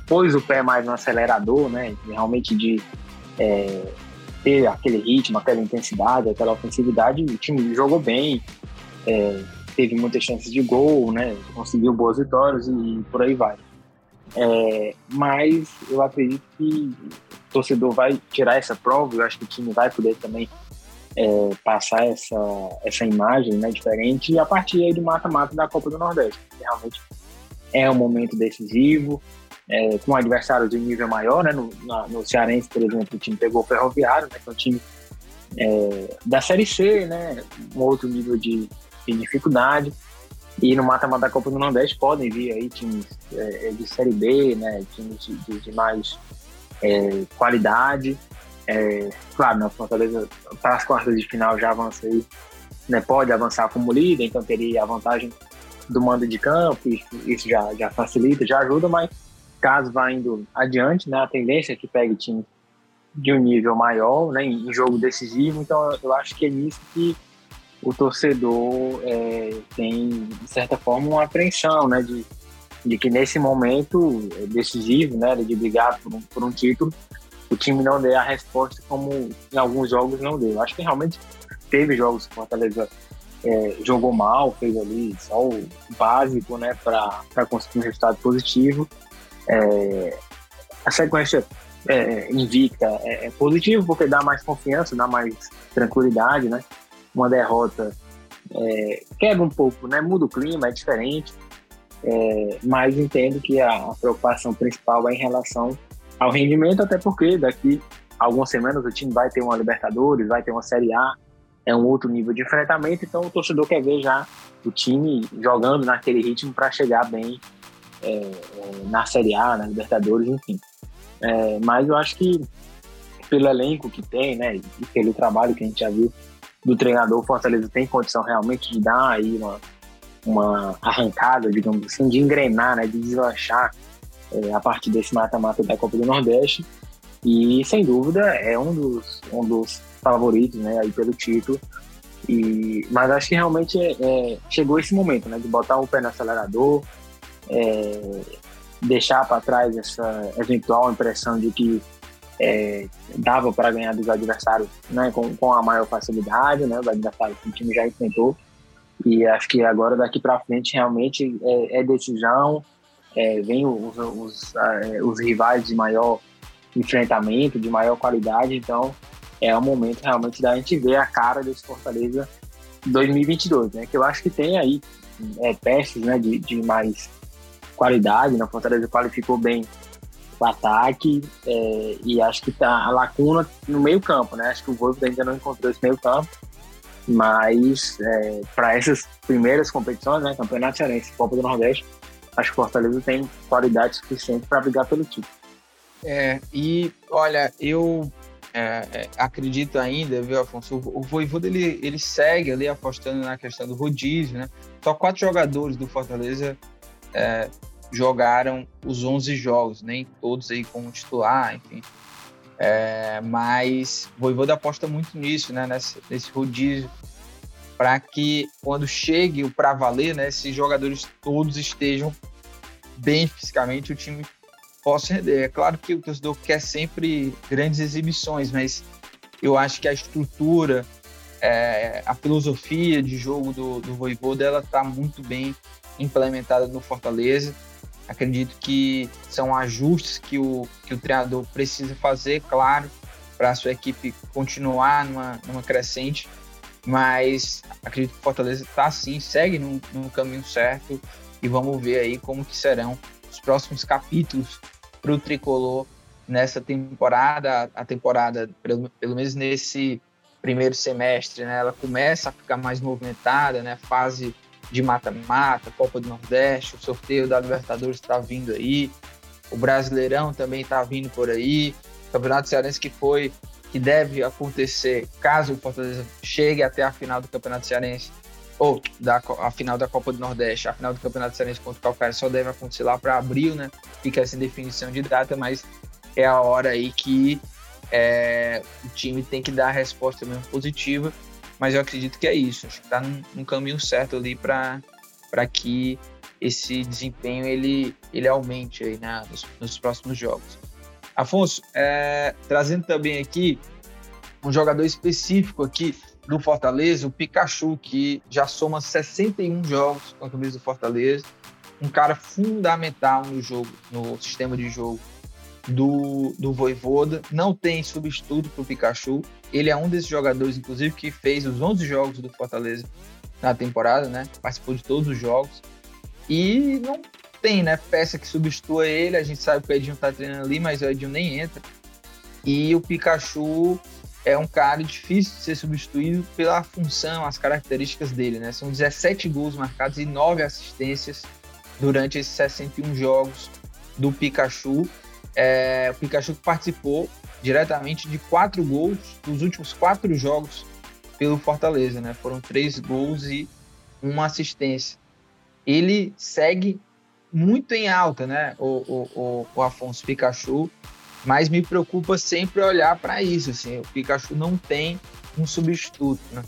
pôs o pé mais no acelerador, né, realmente de é, ter aquele ritmo, aquela intensidade, aquela ofensividade, o time jogou bem, teve muitas chances de gol, né, conseguiu boas vitórias e por aí vai. É, mas eu acredito que o torcedor vai tirar essa prova, eu acho que o time vai poder também é, passar essa, essa imagem né, diferente e a partir aí do mata-mata da Copa do Nordeste. Realmente é um momento decisivo, é, com adversários de nível maior, né? No, na, no Cearense, por exemplo, o time pegou o Ferroviário, né? Que é um time é, da Série C, né? Um outro nível de, de dificuldade. E no mata-mata da Copa do Nordeste podem vir aí times é, de Série B, né? Times de, de, mais é, qualidade. É, claro, na Fortaleza, para as quartas de final já avança aí, né? Pode avançar como líder, então teria a vantagem do mando de campo, isso, isso já, já facilita, já ajuda, mas caso vá indo adiante, né? A tendência é que pegue time de um nível maior, né? Em, jogo decisivo, então eu acho que é nisso que o torcedor é, tem, de certa forma, uma apreensão, né? De, de que nesse momento decisivo, né? De brigar por um, por um título, o time não dê a resposta como em alguns jogos não deu. Acho que realmente teve jogos que o Fortaleza é, jogou mal, fez ali só o básico, né, para conseguir um resultado positivo. É, a sequência é, invicta é, é positivo porque dá mais confiança, dá mais tranquilidade, né? Uma derrota é, quebra um pouco, né? Muda o clima, é diferente. É, mas entendo que a preocupação principal é em relação ao rendimento, até porque daqui algumas semanas o time vai ter uma Libertadores, vai ter uma Série A, é um outro nível de enfrentamento, então o torcedor quer ver já o time jogando naquele ritmo para chegar bem é, é, na Série A, na Libertadores, enfim. É, mas eu acho que pelo elenco que tem, né, e pelo trabalho que a gente já viu do treinador, o Fortaleza tem condição realmente de dar aí uma, uma arrancada, digamos assim, de engrenar, né, de deslanchar é, a partir desse mata-mata da Copa do Nordeste. E sem dúvida é um dos, um dos favoritos, né, aí pelo título. E, mas acho que realmente é, é, chegou esse momento, né, de botar o pé no acelerador, é, deixar para trás essa eventual impressão de que é, dava para ganhar dos adversários né, com, com a maior facilidade, né, os adversários que o time já enfrentou. E acho que agora, daqui para frente, realmente é, é decisão, é, vem os, os, é, os rivais de maior enfrentamento, de maior qualidade, então é o momento realmente da gente ver a cara desse Fortaleza 2022, né? Que eu acho que tem aí é, peças né, de, de mais qualidade, né? O Fortaleza qualificou bem o ataque é, e acho que tá a lacuna no meio campo, né? Acho que o Voivoda ainda não encontrou esse meio campo, mas é, para essas primeiras competições, né? Campeonato Cearense, Copa do Nordeste, acho que Fortaleza tem qualidade suficiente para brigar pelo título. É, e olha, eu é, é, acredito ainda, viu, Afonso? O, Voivoda ele, ele segue ali apostando na questão do rodízio, né? Só quatro jogadores do Fortaleza é, jogaram os 11 jogos, nem todos aí como titular, enfim. É, mas o Voivoda aposta muito nisso, né? Nesse, nesse rodízio, para que quando chegue o para valer, né? Esses jogadores todos estejam bem fisicamente, o time possa render. É claro que o torcedor quer sempre grandes exibições, mas eu acho que a estrutura, é, a filosofia de jogo do, do Voivoda, ela está muito bem implementada no Fortaleza. Acredito que são ajustes que o, que o treinador precisa fazer, claro, para a sua equipe continuar numa, numa crescente, mas acredito que o Fortaleza está sim, segue no, no caminho certo. E vamos ver aí como que serão os próximos capítulos para o Tricolor nessa temporada, a temporada, pelo, pelo menos nesse primeiro semestre, né, ela começa a ficar mais movimentada, né, fase de mata-mata, Copa do Nordeste, o sorteio da Libertadores está vindo aí, o Brasileirão também está vindo por aí, o Campeonato Cearense que foi, que deve acontecer caso o Fortaleza chegue até a final do Campeonato Cearense, ou da, a final da Copa do Nordeste, a final do Campeonato Cearense contra o Calcaia só deve acontecer lá para abril, né? Fica essa definição de data, mas é a hora aí que é, o time tem que dar a resposta mesmo positiva mas eu acredito que é isso. Acho que está num, num, caminho certo ali para que esse desempenho ele, ele aumente aí né, nos, nos próximos jogos. Afonso, é, trazendo também aqui um jogador específico aqui do Fortaleza, o Pikachu, que já soma 61 jogos com a camisa do Fortaleza, um cara fundamental no jogo, no sistema de jogo do, do Voivoda, não tem substituto para o Pikachu. Ele é um desses jogadores, inclusive, que fez os 11 jogos do Fortaleza na temporada, né? Participou de todos os jogos. E não, tem, né, peça que substitua ele, a gente sabe que o Edinho tá treinando ali, mas o Edinho nem entra. E o Pikachu é um cara difícil de ser substituído pela função, as características dele, né? São 17 gols marcados e 9 assistências durante esses 61 jogos do Pikachu. É, o Pikachu participou diretamente de quatro gols dos últimos quatro jogos pelo Fortaleza, né? Foram três gols e uma assistência. Ele segue muito em alta, né? O, o, o, Afonso Pikachu, mas me preocupa sempre olhar para isso. Assim, o Pikachu não tem um substituto, né?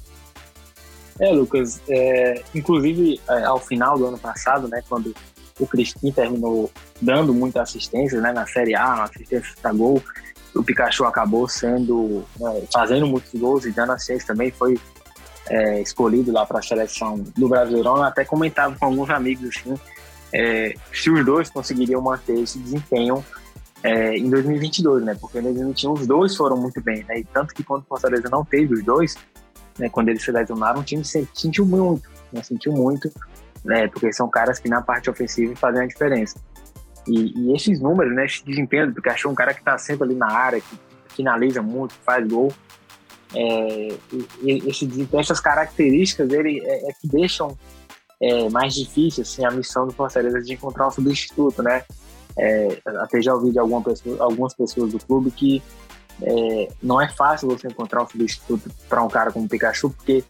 É, Lucas, é, inclusive é, ao final do ano passado, né, quando o Cristin terminou dando muita assistência né, na Série A, assistência para gol, o Pikachu acabou sendo né, fazendo muitos gols e dando assistência também foi é, escolhido lá para a seleção do Brasileirão. Eu até comentava com alguns amigos assim, é, se os dois conseguiriam manter esse desempenho é, em 2022, né? Porque em 2021 os dois foram muito bem, né? E tanto que quando o Fortaleza não teve os dois, né, quando eles se lesionaram, o time sentiu muito, né? Sentiu muito, né? Porque são caras que na parte ofensiva fazem a diferença. E, e esses números, né? Esse desempenho do Pikachu, um cara que está sempre ali na área, que finaliza muito, faz gol. É, esse essas características ele é, é que deixam é, mais difícil assim, a missão do Fortaleza de encontrar um substituto, né? É, até já ouvi de alguma pessoa, algumas pessoas do clube que é, não é fácil você encontrar um substituto para um cara como o Pikachu, porque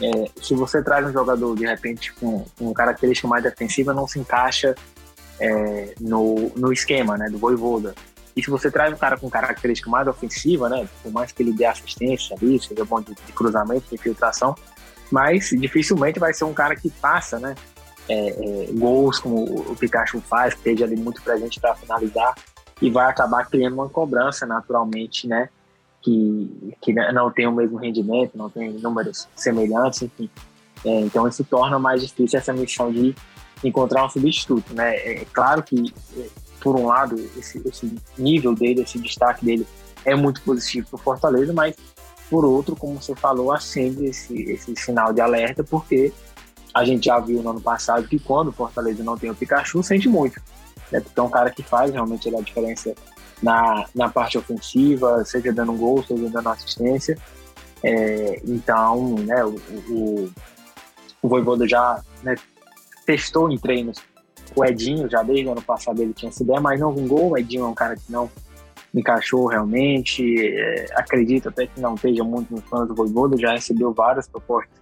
é, se você traz um jogador de repente com, com característica mais defensiva, não se encaixa é, no, no esquema né, do Voivoda. E se você traz um cara com característica mais ofensiva, né, por mais que ele dê assistência ali, seja bom de, de cruzamento, de infiltração, mas dificilmente vai ser um cara que passa, né? É, é, gols como o Pikachu faz, que esteja ali muito presente para finalizar e vai acabar criando uma cobrança naturalmente, né? Que, que não tem o mesmo rendimento, não tem números semelhantes, enfim. É, então isso torna mais difícil essa missão de encontrar um substituto, né? É, é claro que, é, por um lado, esse, esse nível dele, esse destaque dele é muito positivo para o Fortaleza, mas por outro, como você falou, acende esse, esse sinal de alerta, porque a gente já viu no ano passado que quando o Fortaleza não tem o Pikachu, sente muito. Né? Porque é um cara que faz realmente a diferença na, na parte ofensiva, seja dando um gol, seja dando assistência. É, então, né, o, o, o Voivoda já né, testou em treinos o Edinho, já desde o ano passado ele tinha essa ideia, mas não vingou. O Edinho é um cara que não encaixou realmente. É, acredito até que não esteja muito nos planos do Voivoda, já recebeu várias propostas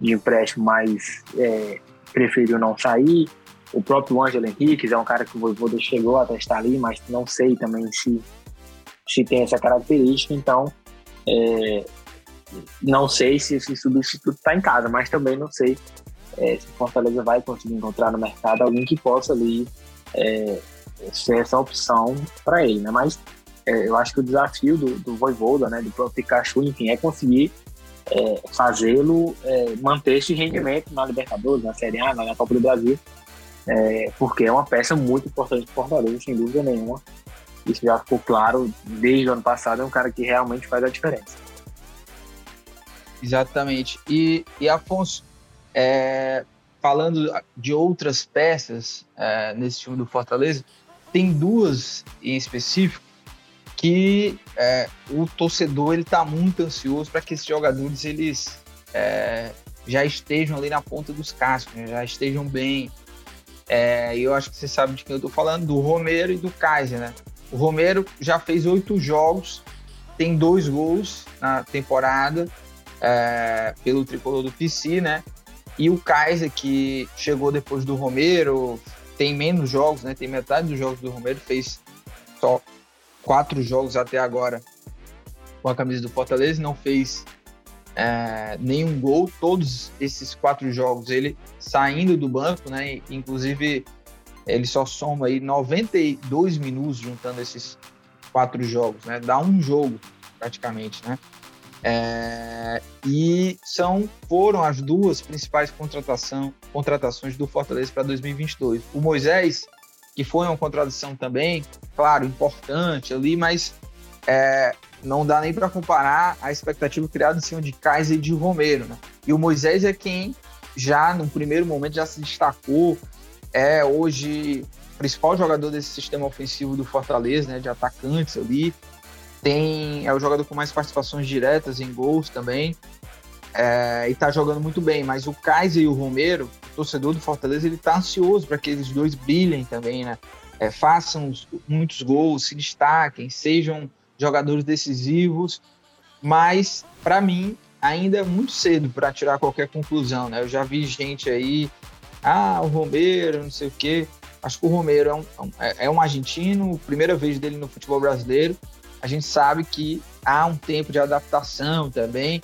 de empréstimo, mas é, preferiu não sair. O próprio Ângelo Henrique é um cara que o Voivoda chegou a testar ali, mas não sei também se, se tem essa característica, então é, não sei se esse substituto está em casa, mas também não sei é, se o Fortaleza vai conseguir encontrar no mercado alguém que possa ali é, ser essa opção para ele, né? Mas é, eu acho que o desafio do, do Voivoda, né, do próprio Pikachu, enfim, é conseguir é, fazê-lo é, manter esse rendimento na Libertadores, na Série A, na Copa do Brasil, é, porque é uma peça muito importante para Fortaleza, sem dúvida nenhuma. Isso já ficou claro desde o ano passado, é um cara que realmente faz a diferença. Exatamente. E, e Afonso, é, falando de outras peças é, nesse time do Fortaleza, tem duas em específico que é, o torcedor ele está muito ansioso para que esses jogadores eles é, já estejam ali na ponta dos cascos, né? já estejam bem. É, eu acho que você sabe de quem eu estou falando, do Romero e do Kaiser, né? O Romero já fez oito jogos, tem dois gols na temporada é, pelo tricolor do PC, né? E o Kaiser, que chegou depois do Romero, tem menos jogos, né? Tem metade dos jogos do Romero, fez só quatro jogos até agora com a camisa do Fortaleza, não fez é, nenhum gol. Todos esses quatro jogos ele saindo do banco, né? Inclusive ele só soma aí 92 minutos juntando esses quatro jogos, né? Dá um jogo praticamente, né? É, e são foram as duas principais contratação, contratações do Fortaleza para 2022. O Moisés que foi uma contradição também, claro, importante ali, mas é, não dá nem para comparar a expectativa criada em cima de Kaiser e de Romero. Né? E o Moisés é quem já no primeiro momento já se destacou é hoje principal jogador desse sistema ofensivo do Fortaleza, né, de atacantes ali. Tem, é o jogador com mais participações diretas em gols também. É, e tá jogando muito bem, mas o Kaiser e o Romero, o torcedor do Fortaleza, ele tá ansioso para que eles dois brilhem também, né? É, façam muitos gols, se destaquem, sejam jogadores decisivos, mas para mim ainda é muito cedo para tirar qualquer conclusão, né? Eu já vi gente aí, ah, o Romero, não sei o quê. Acho que o Romero é um, é, é um argentino, primeira vez dele no futebol brasileiro. A gente sabe que há um tempo de adaptação também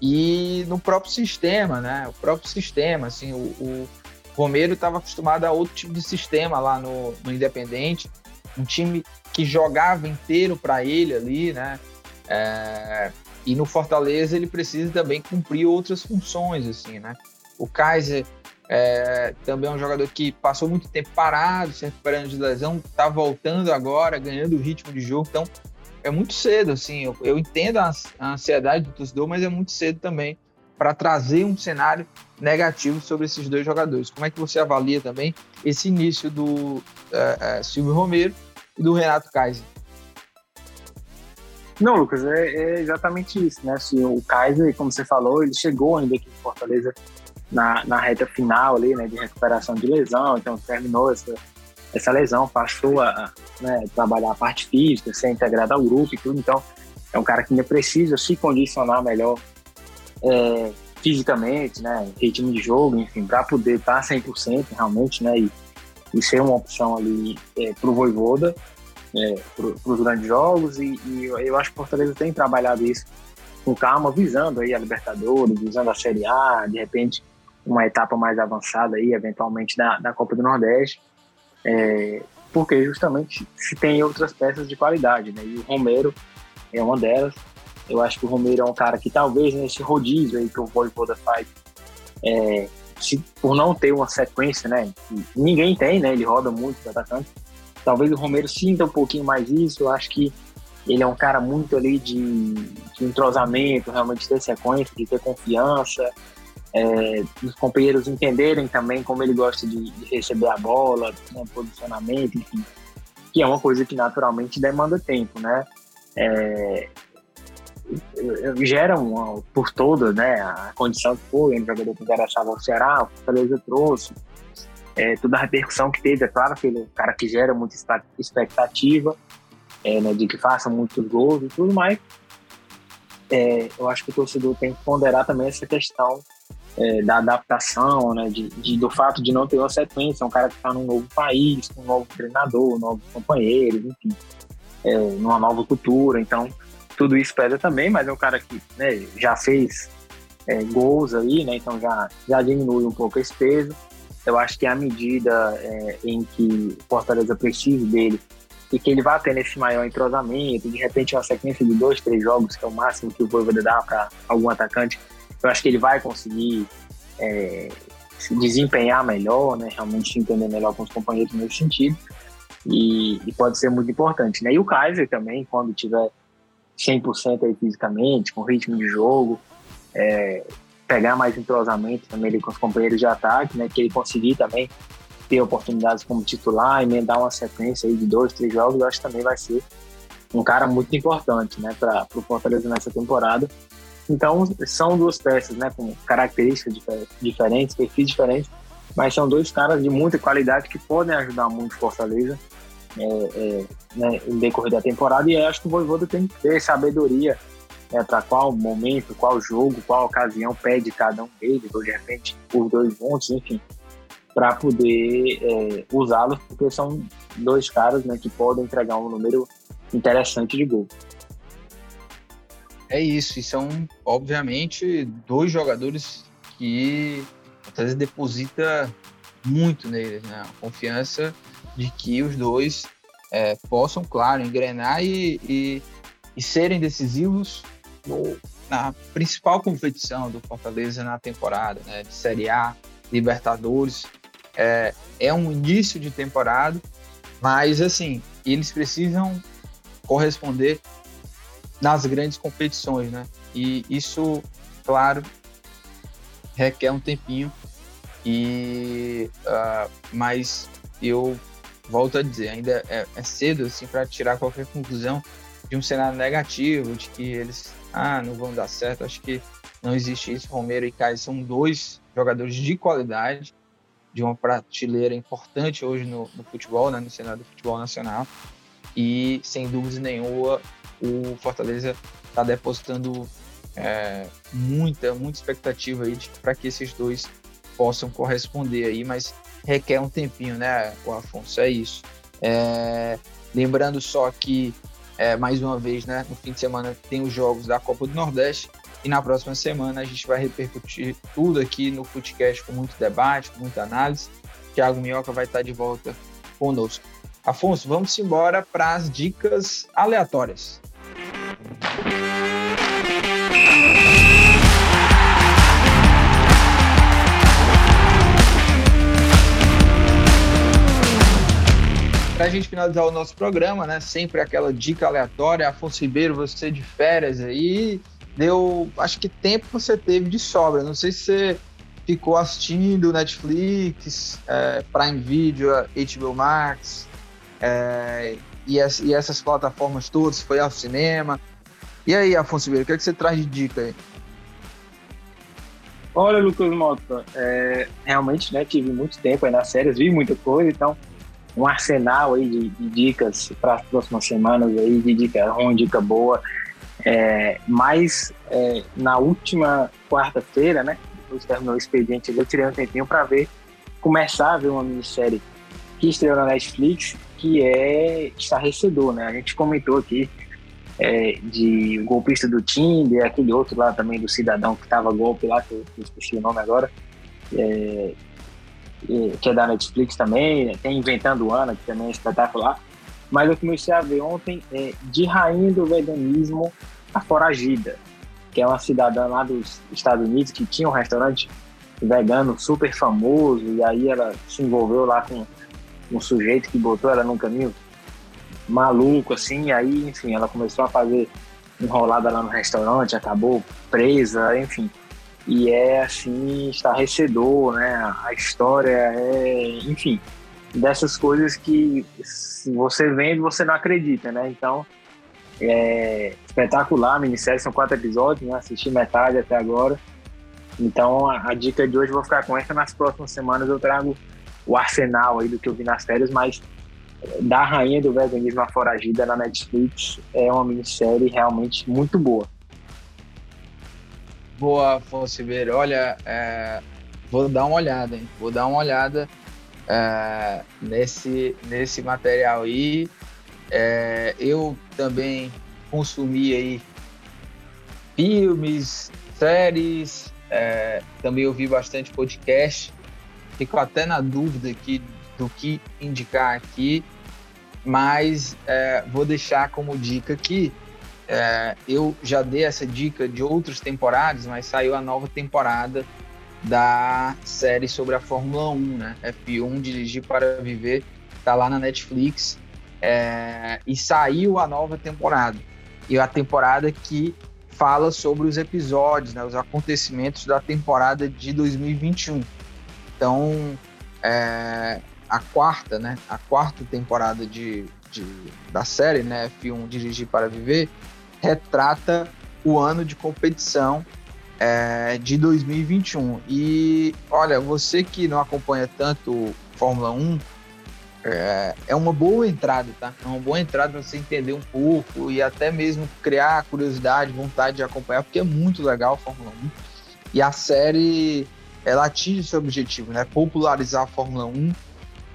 e no próprio sistema, né? O próprio sistema, assim, o, o Romero estava acostumado a outro tipo de sistema lá no, no Independente, um time que jogava inteiro para ele ali, né? É, e no Fortaleza ele precisa também cumprir outras funções, assim, né? O Kaiser é, também é um jogador que passou muito tempo parado, se recuperando de lesão, está voltando agora, ganhando o ritmo de jogo, então é muito cedo, assim, eu, eu entendo a, a, ansiedade do torcedor, mas é muito cedo também para trazer um cenário negativo sobre esses dois jogadores. Como é que você avalia também esse início do é, é, Silvio Romero e do Renato Kaiser? Não, Lucas, é, é, exatamente isso, né? Assim, o Kaiser, como você falou, ele chegou ainda aqui em Fortaleza na, na reta final ali, né, de recuperação de lesão, então terminou essa, essa lesão, passou a né, trabalhar a parte física, ser integrado ao grupo e tudo, então é um cara que ainda precisa se condicionar melhor é, fisicamente, né, ritmo de jogo, enfim, para poder estar tá 100% realmente, né, e, e ser uma opção ali é, para o Voivoda, é, para os grandes jogos e, e, eu acho que o Fortaleza tem trabalhado isso com calma, visando aí a Libertadores, visando a Série A, de repente uma etapa mais avançada aí, eventualmente da, da Copa do Nordeste, é, porque justamente se tem outras peças de qualidade, né? E o Romero é uma delas. Eu acho que o Romero é um cara que talvez nesse rodízio aí que o Voivoda faz, é, se, por não ter uma sequência, né? Ninguém tem, né? Ele roda muito de atacante Talvez o Romero sinta um pouquinho mais isso. Eu acho que ele é um cara muito ali de, de entrosamento, realmente ter sequência, de ter confiança, é, os companheiros entenderem também como ele gosta de, de receber a bola, né, posicionamento, enfim, que é uma coisa que naturalmente demanda tempo, né? É, gera uma, por toda né, a condição que foi, um jogador que interessava ao Ceará, o Fortaleza trouxe, é, toda a repercussão que teve, é claro que ele é um cara que gera muita expectativa, é, né, de que faça muitos gols e tudo mais. É, eu acho que o torcedor tem que ponderar também essa questão é, da adaptação, né, de, de, do fato de não ter uma sequência, um cara que está num novo país, com um novo treinador, novos companheiros, enfim, é, numa nova cultura, então tudo isso pesa também, mas é um cara que né, já fez é, gols aí, né, então já, já diminui um pouco esse peso. Eu acho que à medida é, em que o Fortaleza precisa dele e que ele vai ter esse maior entrosamento, de repente uma sequência de dois, três jogos, que é o máximo que o Voivoda dá para algum atacante, eu acho que ele vai conseguir é, se desempenhar melhor, né, realmente entender melhor com os companheiros nesse sentido, e, e pode ser muito importante. Né? E o Kaiser também, quando tiver 100% aí fisicamente, com ritmo de jogo, é, pegar mais entrosamento também com os companheiros de ataque, né? Que ele conseguir também ter oportunidades como titular, emendar uma sequência aí de dois, três jogos, eu acho que também vai ser um cara muito importante, né, para o Fortaleza nessa temporada. Então, são duas peças, né, com características diferentes, perfis diferentes, mas são dois caras de muita qualidade que podem ajudar muito o Fortaleza é, é, né, no decorrer da temporada. E acho que o Voivoda tem que ter sabedoria é, para qual momento, qual jogo, qual ocasião pede cada um deles, ou de repente os dois juntos, enfim, para poder é, usá-los, porque são dois caras né, que podem entregar um número interessante de gol. É isso, e são, obviamente, dois jogadores que às vezes deposita muito neles, né? A confiança de que os dois é, possam, claro, engrenar e, e, e serem decisivos no, na principal competição do Fortaleza na temporada, né, de Série A, Libertadores. É, é um início de temporada, mas assim, eles precisam corresponder nas grandes competições, né? E isso, claro, requer um tempinho E, uh, mas eu volto a dizer, ainda é, é cedo assim para tirar qualquer conclusão de um cenário negativo, de que eles ah, não vão dar certo. Acho que não existe isso. Romero e Caio são dois jogadores de qualidade, de uma prateleira importante hoje no, no futebol, né, no cenário do futebol nacional. E sem dúvida nenhuma, o Fortaleza está depositando é, muita, muita expectativa aí para que esses dois possam corresponder aí, mas requer um tempinho, né, o Afonso? É isso. É, lembrando só que, é, mais uma vez, né, no fim de semana tem os jogos da Copa do Nordeste e na próxima semana a gente vai repercutir tudo aqui no Footcast com muito debate, com muita análise. Thiago Minhoca vai estar de volta conosco. Afonso, vamos embora para as dicas aleatórias. Para a gente finalizar o nosso programa, né? Sempre aquela dica aleatória. Afonso Ribeiro, você de férias aí, deu. Acho que tempo você teve de sobra. Não sei se você ficou assistindo Netflix, é, Prime Video, HBO Max, é, e, as, e, essas plataformas todas, foi ao cinema. E aí, Afonso Ribeiro, o que, é que você traz de dica aí? Olha, Lucas Mota, é, realmente né, tive muito tempo aí nas séries, vi muita coisa, então um arsenal aí de, de dicas para as próximas semanas aí, de dica ruim, dica boa. É, mas é, na última quarta-feira, né, depois que terminou o expediente, eu tirei um tempinho para ver, começar a ver uma minissérie que estreou na Netflix, que é estarrecedor, né? A gente comentou aqui é, de golpista do Tinder, aquele outro lá também do cidadão que tava golpe lá, que eu esqueci o nome agora, é, que é da Netflix também, tem Inventando Ana, que também é espetacular. Mas eu comecei a ver ontem é, de rainha do veganismo, a Foragida, que é uma cidadã lá dos Estados Unidos que tinha um restaurante vegano super famoso, e aí ela se envolveu lá com um sujeito que botou ela num caminho maluco, assim, e aí, enfim, ela começou a fazer enrolada lá no restaurante, acabou presa, enfim. E é assim, estarrecedor, né? A história é, enfim, dessas coisas que você vende você não acredita, né? Então, é espetacular, a minissérie são quatro episódios, né? Assisti metade até agora. Então, a, a, dica de hoje eu vou ficar com essa. Nas próximas semanas eu trago o arsenal aí do que eu vi nas férias, mas da Rainha do Veganismo a Foragida na Netflix é uma minissérie realmente muito boa. Boa, Afonso Ribeiro. Olha, é, vou dar uma olhada, hein? Vou dar uma olhada é, nesse, nesse material aí. É, eu também consumi aí filmes, séries, é, também ouvi bastante podcast. Fico até na dúvida aqui do que indicar aqui, mas é, vou deixar como dica aqui é, eu já dei essa dica de outras temporadas, mas saiu a nova temporada da série sobre a Fórmula 1, né? F1 Dirigir para Viver, tá lá na Netflix. É, e saiu a nova temporada. E a temporada que fala sobre os episódios, né, os acontecimentos da temporada de 2021. Então, é, a quarta, né, a quarta temporada de, de, da série, né, F1 Dirigir para Viver, retrata o ano de competição é, de 2021. E olha, você que não acompanha tanto Fórmula 1, é, é uma boa entrada, tá? É uma boa entrada para você entender um pouco e até mesmo criar curiosidade, vontade de acompanhar, porque é muito legal a Fórmula 1. E a série ela atinge seu objetivo, né? Popularizar a Fórmula 1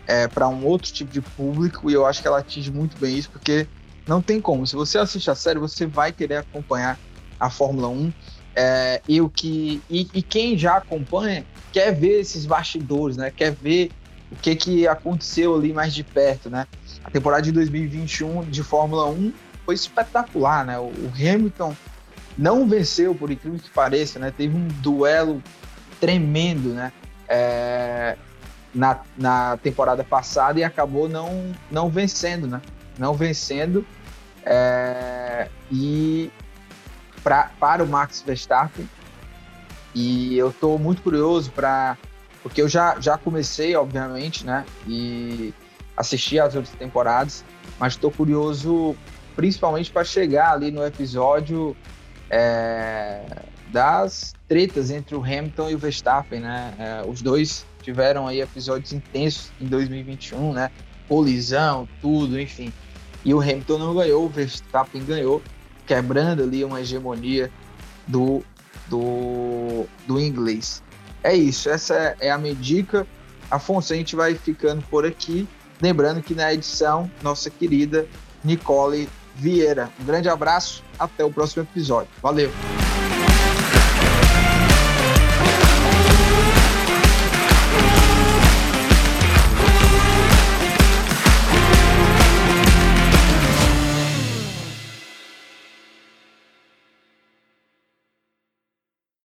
é, para um outro tipo de público e eu acho que ela atinge muito bem isso, porque não tem como. Se você assiste a série, você vai querer acompanhar a Fórmula 1. É, e, o que, e, e, quem já acompanha quer ver esses bastidores, né? Quer ver o que, que aconteceu ali mais de perto, né? A temporada de 2021 de Fórmula 1 foi espetacular, né? O, o Hamilton não venceu, por incrível que pareça, né? Teve um duelo tremendo, né? É, na, na temporada passada e acabou não, não vencendo, né? Não vencendo é, e pra, para o Max Verstappen. E eu estou muito curioso para porque eu já, já comecei, obviamente, né? E assisti as outras temporadas, mas estou curioso principalmente para chegar ali no episódio é, das tretas entre o Hamilton e o Verstappen, né? É, os dois tiveram aí episódios intensos em 2021, né? Colisão, tudo, enfim. E o Hamilton não ganhou, o Verstappen ganhou, quebrando ali uma hegemonia do, do, do inglês. É isso, essa é a minha dica. Afonso, a gente vai ficando por aqui. Lembrando que na edição, nossa querida Nicole Vieira. Um grande abraço, até o próximo episódio. Valeu!